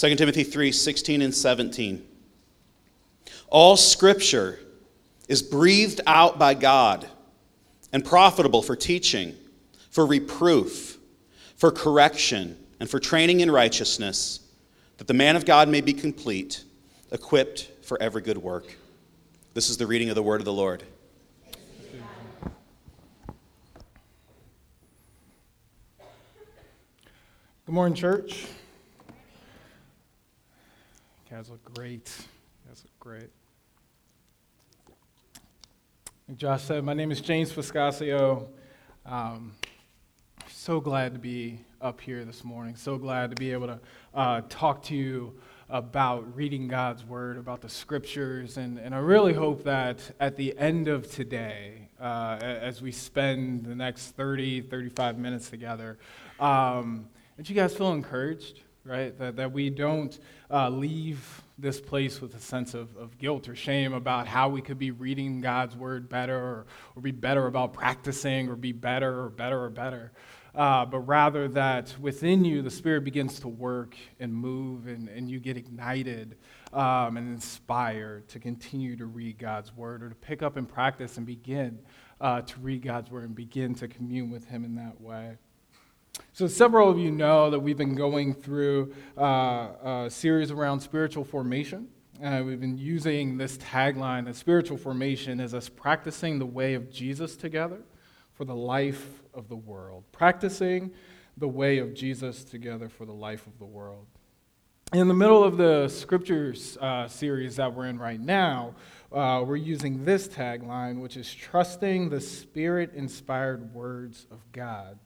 2 Timothy 3 16 and 17. All scripture is breathed out by God and profitable for teaching, for reproof, for correction, and for training in righteousness, that the man of God may be complete, equipped for every good work. This is the reading of the word of the Lord. Good morning, church. You guys look great. You guys look great. Like Josh said, my name is James Fiscasio. Um, so glad to be up here this morning. So glad to be able to uh, talk to you about reading God's Word, about the Scriptures. And, and I really hope that at the end of today, uh, as we spend the next 30, 35 minutes together, um, that you guys feel encouraged, right? That, that we don't uh, leave this place with a sense of, of guilt or shame about how we could be reading God's word better or, or be better about practicing or be better or better or better. Uh, but rather that within you the Spirit begins to work and move and, and you get ignited um, and inspired to continue to read God's word or to pick up and practice and begin uh, to read God's word and begin to commune with Him in that way. So, several of you know that we've been going through uh, a series around spiritual formation. Uh, we've been using this tagline that spiritual formation is us practicing the way of Jesus together for the life of the world. Practicing the way of Jesus together for the life of the world. In the middle of the scriptures uh, series that we're in right now, uh, we're using this tagline, which is trusting the spirit inspired words of God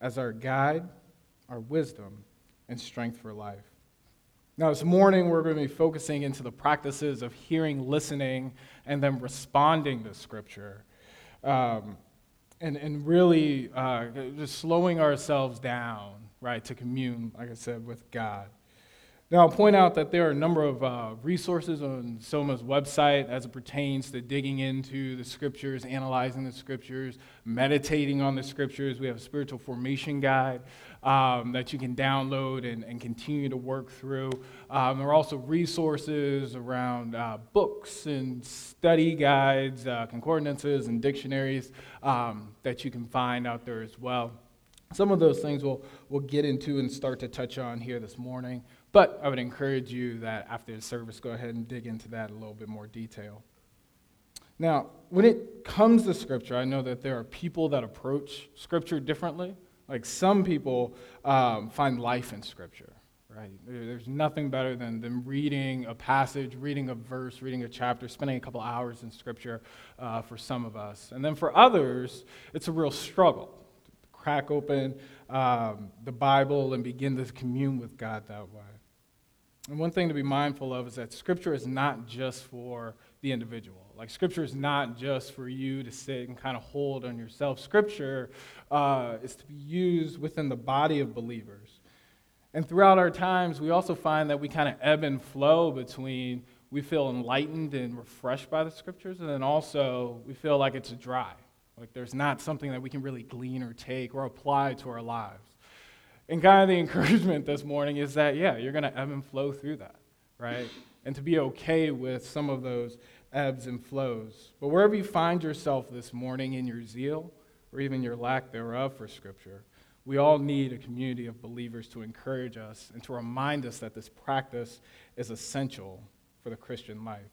as our guide, our wisdom, and strength for life. Now, this morning, we're going to be focusing into the practices of hearing, listening, and then responding to Scripture. Um, and, and really uh, just slowing ourselves down, right, to commune, like I said, with God. Now, I'll point out that there are a number of uh, resources on SOMA's website as it pertains to digging into the scriptures, analyzing the scriptures, meditating on the scriptures. We have a spiritual formation guide um, that you can download and, and continue to work through. Um, there are also resources around uh, books and study guides, uh, concordances, and dictionaries um, that you can find out there as well. Some of those things we'll, we'll get into and start to touch on here this morning. But I would encourage you that after the service, go ahead and dig into that a little bit more detail. Now, when it comes to Scripture, I know that there are people that approach Scripture differently. Like some people um, find life in Scripture, right? There's nothing better than, than reading a passage, reading a verse, reading a chapter, spending a couple hours in Scripture uh, for some of us. And then for others, it's a real struggle to crack open um, the Bible and begin to commune with God that way. And one thing to be mindful of is that Scripture is not just for the individual. Like, Scripture is not just for you to sit and kind of hold on yourself. Scripture uh, is to be used within the body of believers. And throughout our times, we also find that we kind of ebb and flow between we feel enlightened and refreshed by the Scriptures, and then also we feel like it's dry. Like, there's not something that we can really glean or take or apply to our lives. And kind of the encouragement this morning is that, yeah, you're going to ebb and flow through that, right? And to be okay with some of those ebbs and flows. But wherever you find yourself this morning in your zeal or even your lack thereof for Scripture, we all need a community of believers to encourage us and to remind us that this practice is essential for the Christian life.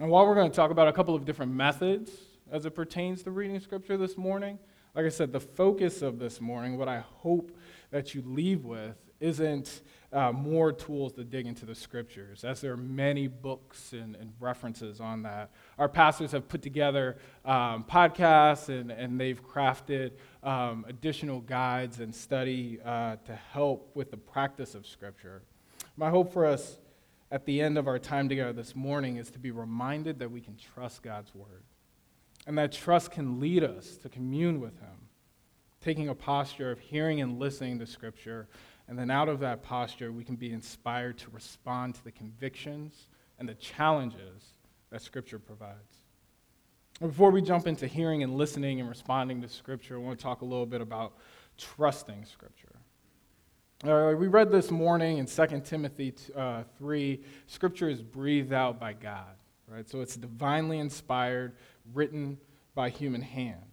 And while we're going to talk about a couple of different methods as it pertains to reading Scripture this morning, like I said, the focus of this morning, what I hope that you leave with isn't uh, more tools to dig into the scriptures, as there are many books and, and references on that. Our pastors have put together um, podcasts and, and they've crafted um, additional guides and study uh, to help with the practice of scripture. My hope for us at the end of our time together this morning is to be reminded that we can trust God's word and that trust can lead us to commune with Him taking a posture of hearing and listening to Scripture. And then out of that posture, we can be inspired to respond to the convictions and the challenges that Scripture provides. before we jump into hearing and listening and responding to Scripture, I want to talk a little bit about trusting Scripture. Uh, we read this morning in 2 Timothy uh, 3 Scripture is breathed out by God, right? So it's divinely inspired, written by human hands.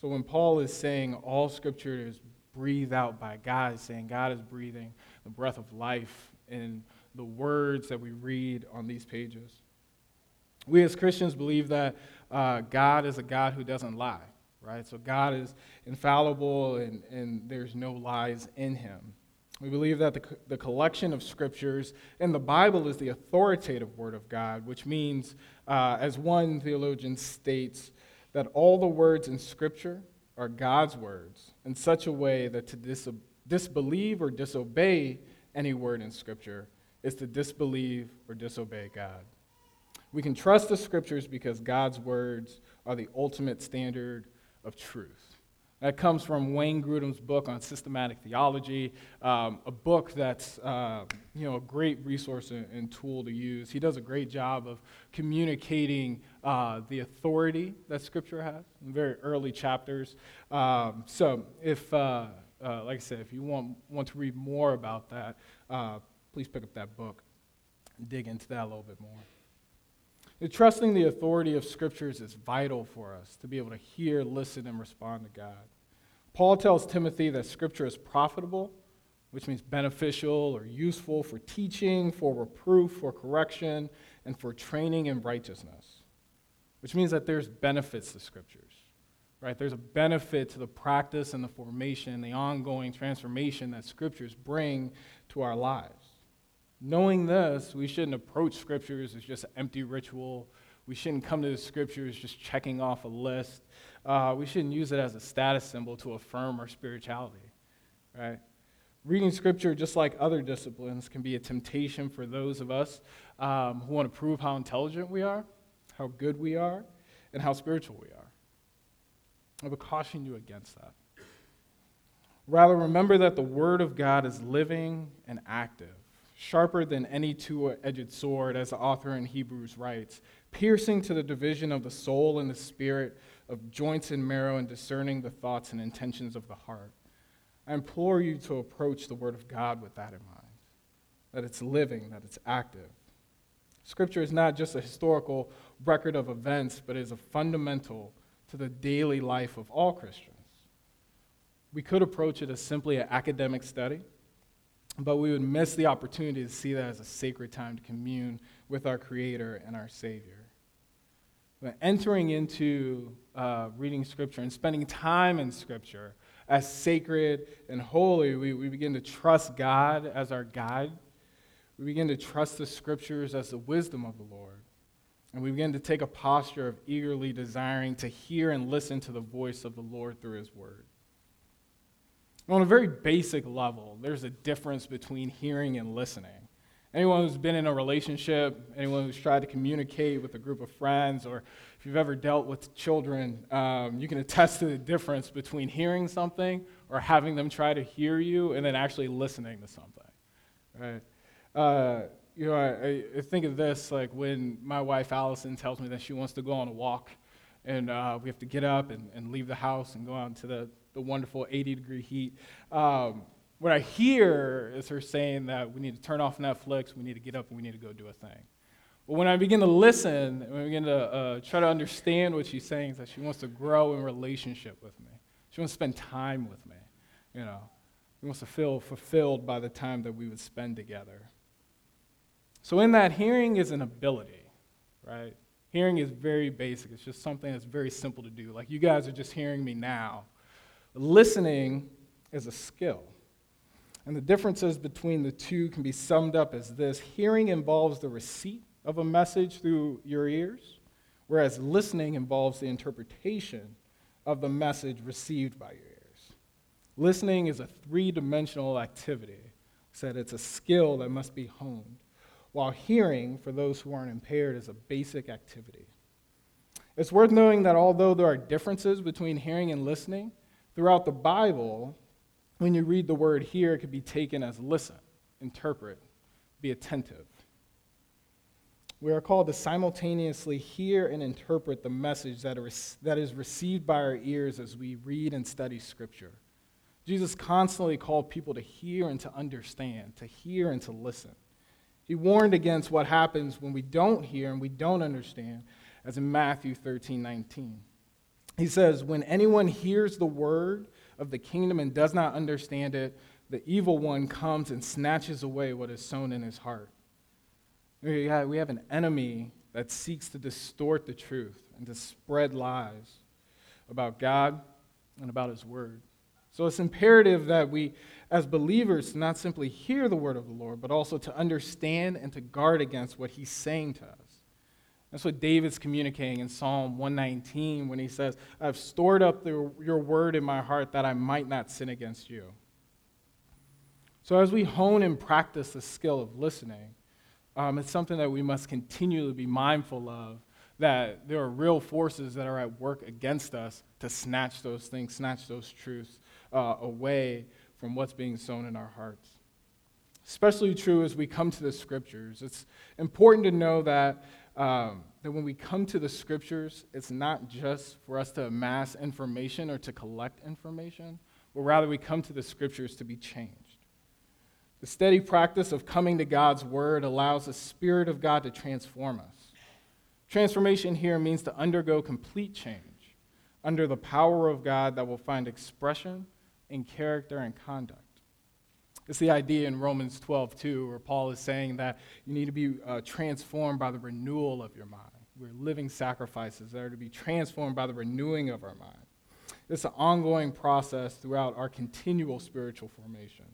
So when Paul is saying all Scripture is breathed out by God, saying God is breathing the breath of life in the words that we read on these pages. We as Christians believe that uh, God is a God who doesn't lie, right? So God is infallible and, and there's no lies in him. We believe that the, the collection of scriptures in the Bible is the authoritative word of God, which means, uh, as one theologian states, that all the words in scripture are God's words in such a way that to dis- disbelieve or disobey any word in scripture is to disbelieve or disobey God. We can trust the scriptures because God's words are the ultimate standard of truth. That comes from Wayne Grudem's book on systematic theology, um, a book that's uh, you know, a great resource and, and, tool to use. He does a great job of communicating uh, the authority that Scripture has in very early chapters. Um, so, if, uh, uh like I said, if you want, want to read more about that, uh, please pick up that book dig into that a little bit more. Trusting the authority of scriptures is vital for us to be able to hear, listen, and respond to God. Paul tells Timothy that scripture is profitable, which means beneficial or useful for teaching, for reproof, for correction, and for training in righteousness, which means that there's benefits to scriptures, right? There's a benefit to the practice and the formation the ongoing transformation that scriptures bring to our lives. Knowing this, we shouldn't approach scriptures as just empty ritual. We shouldn't come to the scriptures just checking off a list. Uh, we shouldn't use it as a status symbol to affirm our spirituality, right? Reading scripture, just like other disciplines, can be a temptation for those of us um, who want to prove how intelligent we are, how good we are, and how spiritual we are. I would caution you against that. Rather, remember that the Word of God is living and active sharper than any two edged sword, as the author in Hebrews writes, piercing to the division of the soul and the spirit, of joints and marrow, and discerning the thoughts and intentions of the heart. I implore you to approach the Word of God with that in mind that it's living, that it's active. Scripture is not just a historical record of events, but is a fundamental to the daily life of all Christians. We could approach it as simply an academic study but we would miss the opportunity to see that as a sacred time to commune with our Creator and our Savior. But entering into uh, reading Scripture and spending time in Scripture as sacred and holy, we, we begin to trust God as our guide. We begin to trust the Scriptures as the wisdom of the Lord. And we begin to take a posture of eagerly desiring to hear and listen to the voice of the Lord through His Word. On a very basic level, there's a difference between hearing and listening. Anyone who's been in a relationship, anyone who's tried to communicate with a group of friends, or if you've ever dealt with children, um, you can attest to the difference between hearing something or having them try to hear you and then actually listening to something. Right? Uh, you know, I, I, think of this like when my wife Allison tells me that she wants to go on a walk, and uh, we have to get up and, and leave the house and go out into the the wonderful 80 degree heat. Um, what I hear is her saying that we need to turn off Netflix, we need to get up, and we need to go do a thing. But when I begin to listen, and I begin to uh, try to understand what she's saying, is that she wants to grow in relationship with me. She wants to spend time with me. You know, she wants to feel fulfilled by the time that we would spend together. So in that, hearing is an ability, right? Hearing is very basic. It's just something that's very simple to do. Like you guys are just hearing me now. Listening is a skill. And the differences between the two can be summed up as this hearing involves the receipt of a message through your ears, whereas listening involves the interpretation of the message received by your ears. Listening is a three dimensional activity, said it's a skill that must be honed, while hearing, for those who aren't impaired, is a basic activity. It's worth knowing that although there are differences between hearing and listening, Throughout the Bible, when you read the word hear, it could be taken as listen, interpret, be attentive. We are called to simultaneously hear and interpret the message that is received by our ears as we read and study Scripture. Jesus constantly called people to hear and to understand, to hear and to listen. He warned against what happens when we don't hear and we don't understand, as in Matthew 13 19. He says, When anyone hears the word of the kingdom and does not understand it, the evil one comes and snatches away what is sown in his heart. We have an enemy that seeks to distort the truth and to spread lies about God and about his word. So it's imperative that we, as believers, not simply hear the word of the Lord, but also to understand and to guard against what he's saying to us. That's what David's communicating in Psalm 119 when he says, I've stored up the, your word in my heart that I might not sin against you. So, as we hone and practice the skill of listening, um, it's something that we must continually be mindful of that there are real forces that are at work against us to snatch those things, snatch those truths uh, away from what's being sown in our hearts. Especially true as we come to the scriptures. It's important to know that, um, that when we come to the scriptures, it's not just for us to amass information or to collect information, but rather we come to the scriptures to be changed. The steady practice of coming to God's word allows the Spirit of God to transform us. Transformation here means to undergo complete change under the power of God that will find expression in character and conduct. It's the idea in Romans 12, too, where Paul is saying that you need to be uh, transformed by the renewal of your mind. We're living sacrifices that are to be transformed by the renewing of our mind. It's an ongoing process throughout our continual spiritual formation.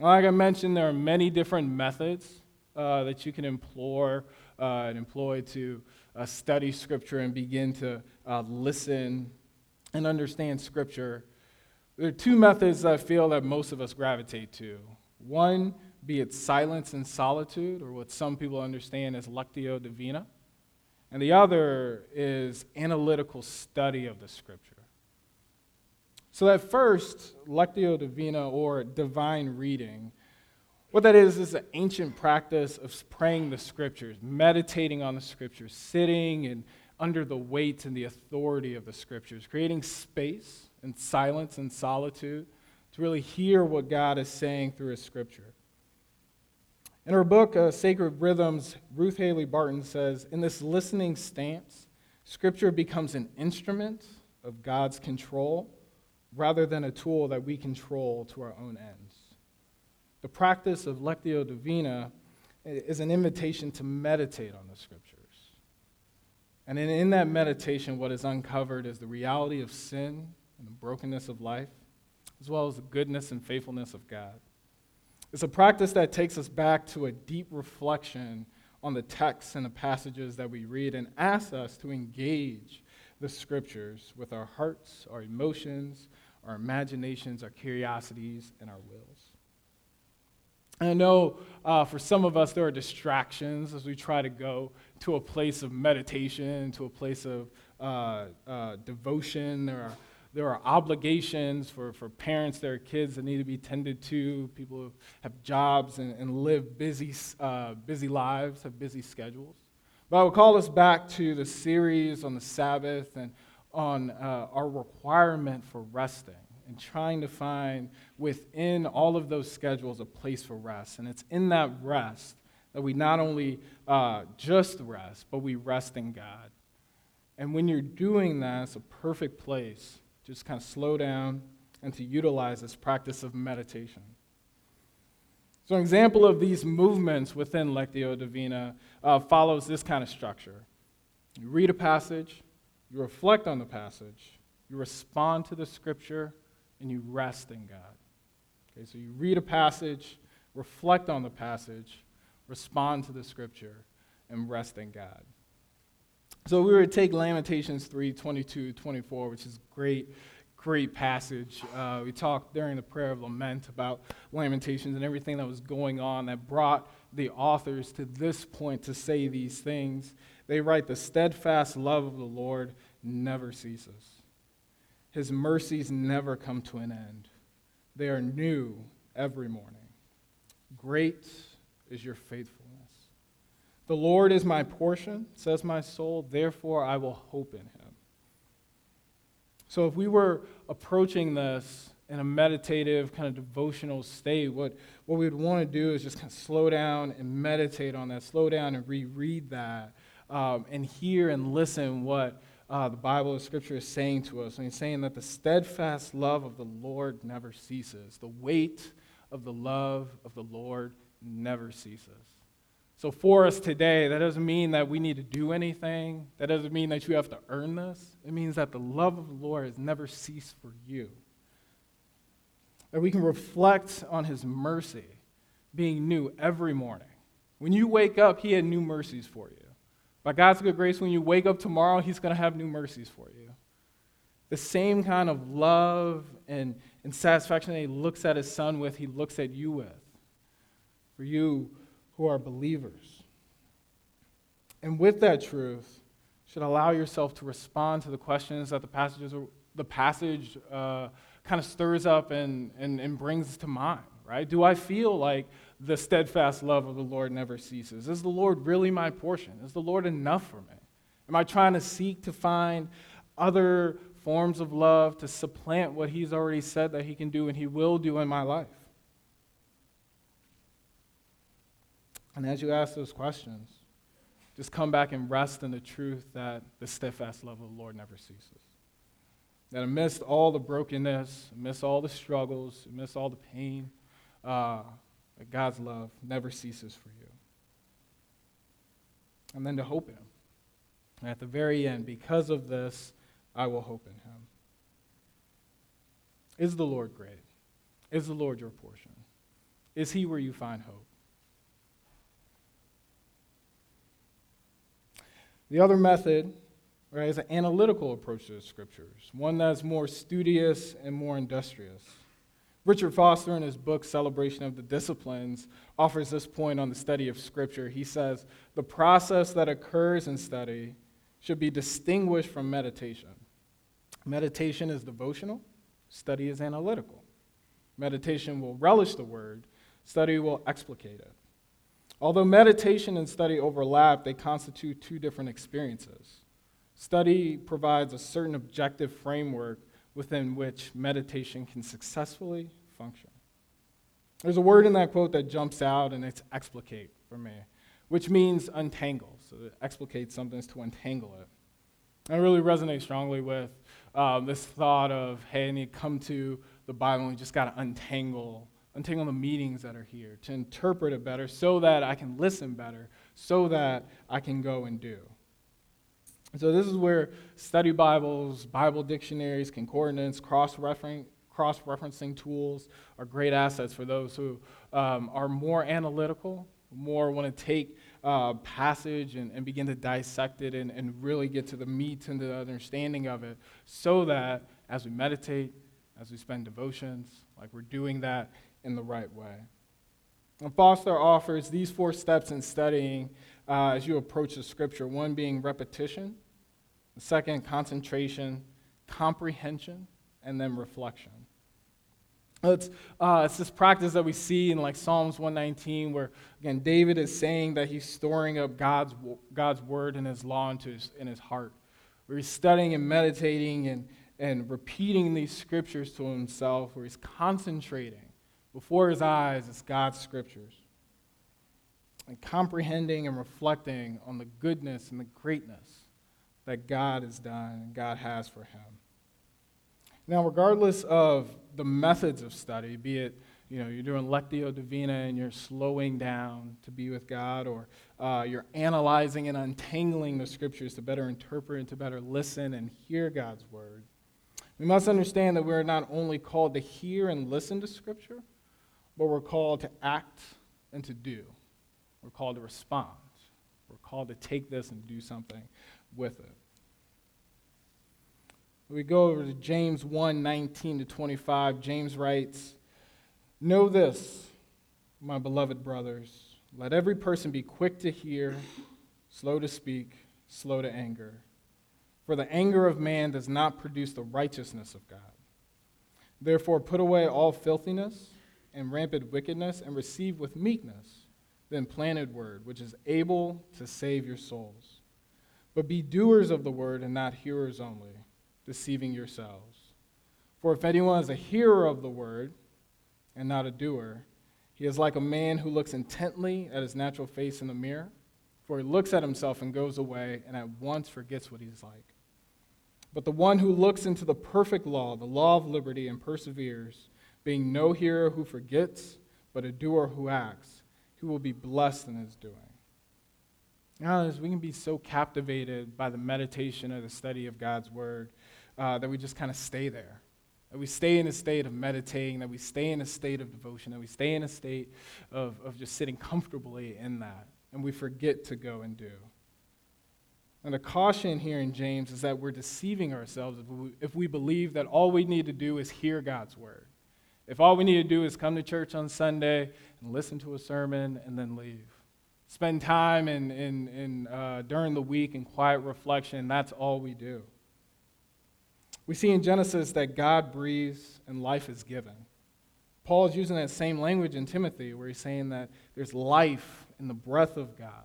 Like I mentioned, there are many different methods uh, that you can employ uh, and employ to uh, study Scripture and begin to uh, listen and understand Scripture. There are two methods I feel that most of us gravitate to. One, be it silence and solitude, or what some people understand as lectio divina. And the other is analytical study of the Scripture. So, that first, Lectio Divina or divine reading, what that is, is an ancient practice of praying the scriptures, meditating on the scriptures, sitting and under the weight and the authority of the scriptures, creating space and silence and solitude to really hear what God is saying through his scripture. In her book, uh, Sacred Rhythms, Ruth Haley Barton says In this listening stance, scripture becomes an instrument of God's control rather than a tool that we control to our own ends. The practice of Lectio Divina is an invitation to meditate on the scriptures. And in, that meditation, what is uncovered is the reality of sin and the brokenness of life, as well as the goodness and faithfulness of God. It's a practice that takes us back to a deep reflection on the texts and the passages that we read and asks us to engage the scriptures with our hearts, our emotions, our imaginations, our curiosities, and our wills. And I know uh, for some of us, there are distractions as we try to go to a place of meditation, to a place of uh, uh, devotion. There are, there are obligations for, for parents, there are kids that need to be tended to, people who have jobs and, and live busy, uh, busy lives, have busy schedules. But I would call us back to the series on the Sabbath and on uh, our requirement for resting and trying to find within all of those schedules a place for rest. And it's in that rest that we not only uh, just rest, but we rest in God. And when you're doing that, it's a perfect place just kind of slow down and to utilize this practice of meditation. So, an example of these movements within Lectio Divina uh, follows this kind of structure. You read a passage, you reflect on the passage, you respond to the scripture, and you rest in God. Okay, so you read a passage, reflect on the passage, respond to the scripture, and rest in God. So we would take Lamentations 3 22, 24, which is great, great passage. Uh, we talked during the prayer of lament about Lamentations and everything that was going on that brought the authors to this point to say these things. They write, The steadfast love of the Lord never ceases, His mercies never come to an end. They are new every morning. Great is your faithfulness. The Lord is my portion, says my soul, therefore I will hope in him. So if we were approaching this in a meditative, kind of devotional state, what, what we would want to do is just kind of slow down and meditate on that, slow down and reread that, um, and hear and listen what uh, the Bible or Scripture is saying to us. And he's saying that the steadfast love of the Lord never ceases, the weight of the love of the Lord never ceases. So, for us today, that doesn't mean that we need to do anything. That doesn't mean that you have to earn this. It means that the love of the Lord has never ceased for you that we can reflect on his mercy being new every morning. When you wake up, he had new mercies for you. By God's good grace, when you wake up tomorrow, he's going to have new mercies for you. The same kind of love and, and satisfaction that he looks at his son with, he looks at you with. For you who are believers. And with that truth, should allow yourself to respond to the questions that the passages, the passage uh, kind of stirs up and, and, and brings to mind, right? Do I feel like the steadfast love of the Lord never ceases? Is the Lord really my portion? Is the Lord enough for me? Am I trying to seek to find other forms of love to supplant what He's already said that He can do and He will do in my life? And as you ask those questions, just come back and rest in the truth that the steadfast love of the Lord never ceases. That amidst all the brokenness, amidst all the struggles, amidst all the pain, uh, God's love never ceases for you. And then to hope in Him. And at the very end, because of this, I will hope in Him. Is the Lord great? Is the Lord your portion? Is He where you find hope? The other method right, is an analytical approach to the scriptures, one that's more studious and more industrious. Richard Foster, in his book Celebration of the Disciplines, offers this point on the study of Scripture. He says, The process that occurs in study should be distinguished from meditation. Meditation is devotional, study is analytical. Meditation will relish the word, study will explicate it. Although meditation and study overlap, they constitute two different experiences. Study provides a certain objective framework within which meditation can successfully function. There's a word in that quote that jumps out, and it's explicate for me, which means untangle. So to explicate something is to untangle it. And I really resonate strongly with um, this thought of, hey, I need to come to the Bible and we just got to untangle, untangle the meanings that are here to interpret it better so that I can listen better, so that I can go and do. So, this is where study Bibles, Bible dictionaries, concordance, cross referencing tools are great assets for those who um, are more analytical, more want to take uh, passage and, and, begin to dissect it and, and really get to the meat and the understanding of it so that as we meditate, as we spend devotions, like we're doing that in the right way. And Foster offers these four steps in studying uh, as you approach the scripture one being repetition, the second, concentration, comprehension, and then reflection. It's, uh, it's this practice that we see in like Psalms 119, where again David is saying that he's storing up God's, God's word and his law into his, in his heart, where he's studying and meditating and, and repeating these scriptures to himself, where he's concentrating before his eyes is God's scriptures and comprehending and reflecting on the goodness and the greatness that God has done and God has for him. Now, regardless of the methods of study, be it you know you're doing lectio divina and you're slowing down to be with God, or uh, you're analyzing and untangling the scriptures to better interpret and to better listen and hear God's word. We must understand that we're not only called to hear and listen to scripture, but we're called to act and to do. We're called to respond. We're called to take this and do something with it. We go over to James 1 19 to 25. James writes, Know this, my beloved brothers. Let every person be quick to hear, slow to speak, slow to anger. For the anger of man does not produce the righteousness of God. Therefore, put away all filthiness and rampant wickedness, and receive with meekness the implanted word, which is able to save your souls. But be doers of the word and not hearers only, deceiving yourselves. For if anyone is a hearer of the word and not a doer, he is like a man who looks intently at his natural face in the mirror, for he looks at himself and goes away and at once forgets what he's like. But the one who looks into the perfect law, the law of liberty, and perseveres, being no hearer who forgets, but a doer who acts, he will be blessed in his doing. Now, we can be so captivated by the meditation or the study of God's word uh, that we just kind of stay there. That we stay in a state of meditating, that we stay in a state of devotion, that we stay in a state of, of just sitting comfortably in that, and we forget to go and do. And the caution here in James is that we're deceiving ourselves if we, if we believe that all we need to do is hear God's word. If all we need to do is come to church on Sunday and listen to a sermon and then leave. Spend time in, in, in, uh, during the week in quiet reflection, that's all we do. We see in Genesis that God breathes and life is given. Paul is using that same language in Timothy where he's saying that there's life in the breath of God.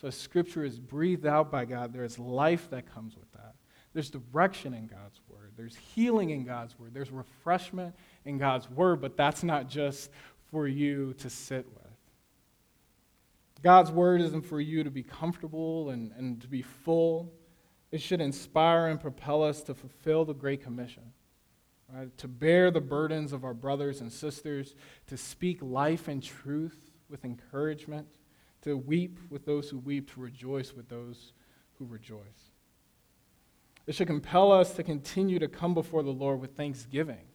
So as scripture is breathed out by God, there is life that comes with that. There's direction in God's word. There's healing in God's word. There's refreshment in God's word, but that's not just for you to sit with. God's word isn't for you to be comfortable and, and to be full. It should inspire and propel us to fulfill the Great Commission, right? to bear the burdens of our brothers and sisters, to speak life and truth with encouragement, to weep with those who weep, to rejoice with those who rejoice. It should compel us to continue to come before the Lord with thanksgiving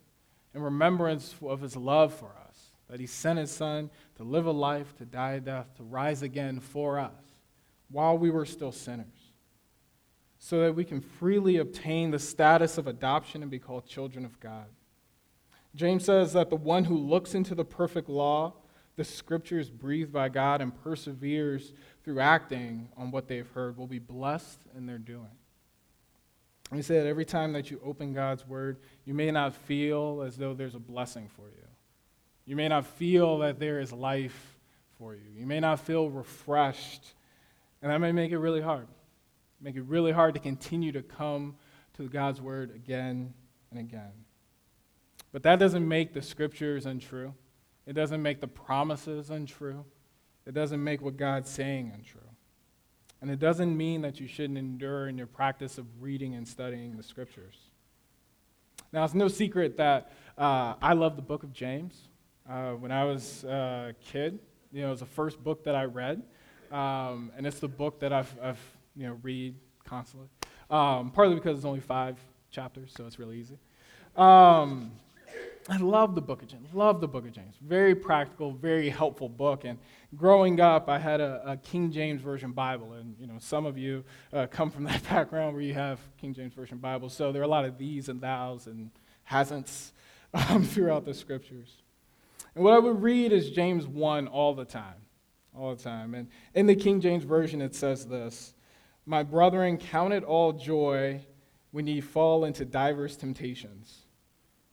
and remembrance of his love for us, that he sent his son to live a life, to die a death, to rise again for us while we were still sinners so that we can freely obtain the status of adoption and be called children of God. James says that the one who looks into the perfect law, the scriptures breathed by God, and perseveres through acting on what they've heard will be blessed in their doing. He said every time that you open God's word, you may not feel as though there's a blessing for you. You may not feel that there is life for you. You may not feel refreshed, and that may make it really hard make it really hard to continue to come to God's word again and again. But that doesn't make the scriptures untrue. It doesn't make the promises untrue. It doesn't make what God's saying untrue. And it doesn't mean that you shouldn't endure in your practice of reading and studying the scriptures. Now, it's no secret that uh, I love the book of James. Uh, when I was a kid, you know, it was the first book that I read. Um, and it's the book that I've, I've you know, read constantly. Um, partly because it's only five chapters, so it's really easy. Um, I love the book of James. Love the book of James. Very practical, very helpful book. And growing up, I had a, a King James Version Bible. And, you know, some of you uh, come from that background where you have King James Version Bibles. So there are a lot of these and thous and hasn'ts um, throughout the scriptures. And what I would read is James 1 all the time. All the time. And in the King James Version, it says this my brethren, count it all joy when ye fall into divers temptations,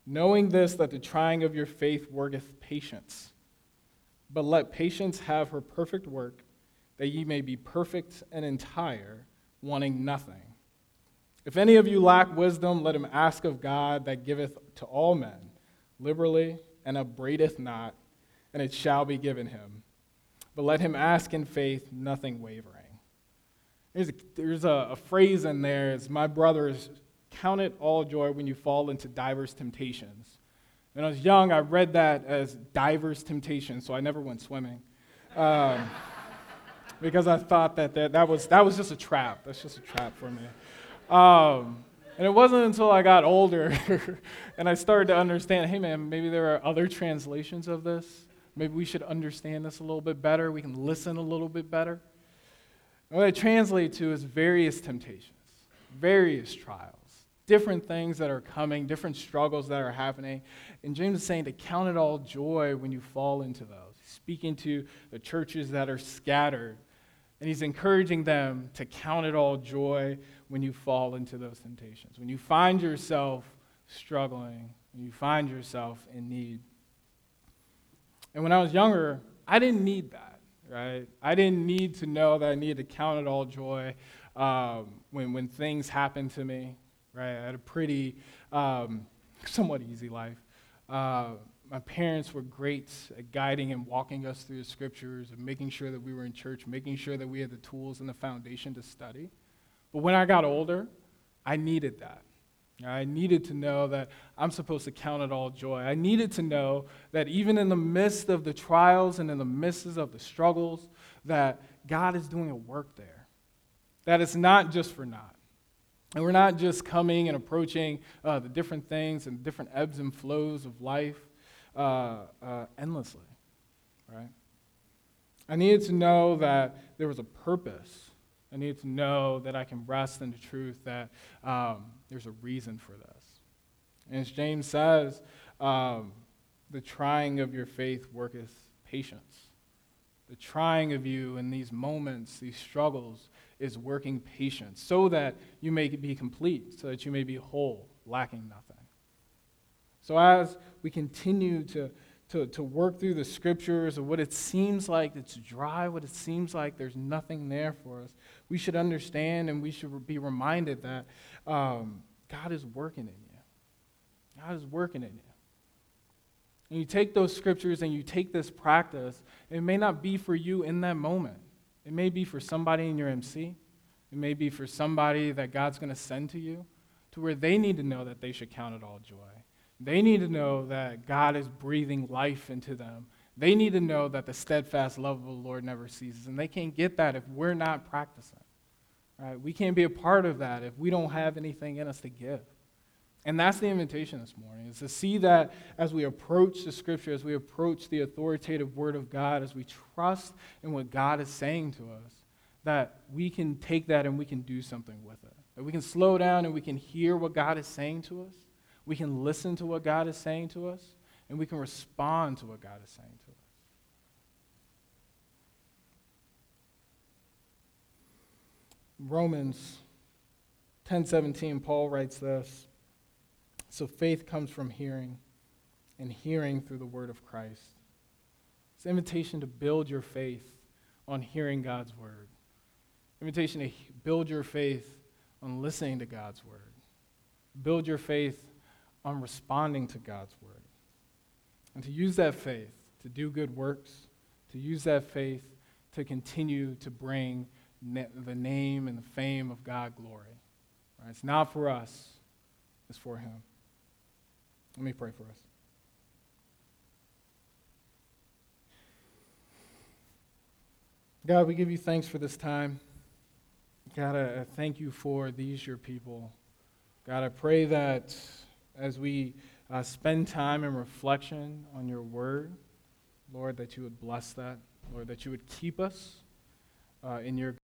knowing this, that the trying of your faith worketh patience. But let patience have her perfect work, that ye may be perfect and entire, wanting nothing. If any of you lack wisdom, let him ask of God that giveth to all men liberally and upbraideth not, and it shall be given him. But let him ask in faith, nothing wavering. There's a, there's a, a phrase in there is my brothers count it all joy when you fall into diverse temptations. When I was young, I read that as diverse temptations, so I never went swimming. Um, because I thought that, that that, was, that was just a trap. That's just a trap for me. Um, and it wasn't until I got older and I started to understand hey, man, maybe there are other translations of this. Maybe we should understand this a little bit better. We can listen a little bit better. And what it translates to is various temptations, various trials, different things that are coming, different struggles that are happening. And James is saying to count it all joy when you fall into those. He's speaking to the churches that are scattered. And he's encouraging them to count it all joy when you fall into those temptations. When you find yourself struggling, when you find yourself in need. And when I was younger, I didn't need that right? I didn't need to know that I needed to count it all joy um, when, when things happened to me, right? I had a pretty um, somewhat easy life. Uh, my parents were great at guiding and walking us through the scriptures and making sure that we were in church, making sure that we had the tools and the foundation to study. But when I got older, I needed that. I needed to know that I'm supposed to count it all joy. I needed to know that even in the midst of the trials and in the midst of the struggles, that God is doing a work there. That it's not just for naught. And we're not just coming and approaching uh, the different things and different ebbs and flows of life uh, uh, endlessly, right? I needed to know that there was a purpose. I needed to know that I can rest in the truth that um, there's a reason for this. And as James says, um, the trying of your faith worketh patience. The trying of you in these moments, these struggles, is working patience so that you may be complete, so that you may be whole, lacking nothing. So as we continue to, to, to work through the scriptures of what it seems like it's dry, what it seems like there's nothing there for us, we should understand and we should be reminded that um, God is working in you. God is working in you. And you take those scriptures and you take this practice, it may not be for you in that moment. It may be for somebody in your MC. It may be for somebody that God's going to send to you to where they need to know that they should count it all joy. They need to know that God is breathing life into them. They need to know that the steadfast love of the Lord never ceases. And they can't get that if we're not practicing. Right? We can't be a part of that if we don't have anything in us to give. And that's the invitation this morning, is to see that as we approach the scripture, as we approach the authoritative word of God, as we trust in what God is saying to us, that we can take that and we can do something with it. That we can slow down and we can hear what God is saying to us. We can listen to what God is saying to us, and we can respond to what God is saying to us. Romans 10:17 Paul writes this so faith comes from hearing, and hearing through the word of Christ. It's an invitation to build your faith on hearing God's word. Invitation to build your faith on listening to God's word. Build your faith on responding to God's word. And to use that faith to do good works, to use that faith to continue to bring the name and the fame of God glory. Right? It's not for us, it's for Him. Let me pray for us. God, we give you thanks for this time. God, I thank you for these, your people. God, I pray that as we uh, spend time in reflection on your word, Lord, that you would bless that. Lord, that you would keep us uh, in your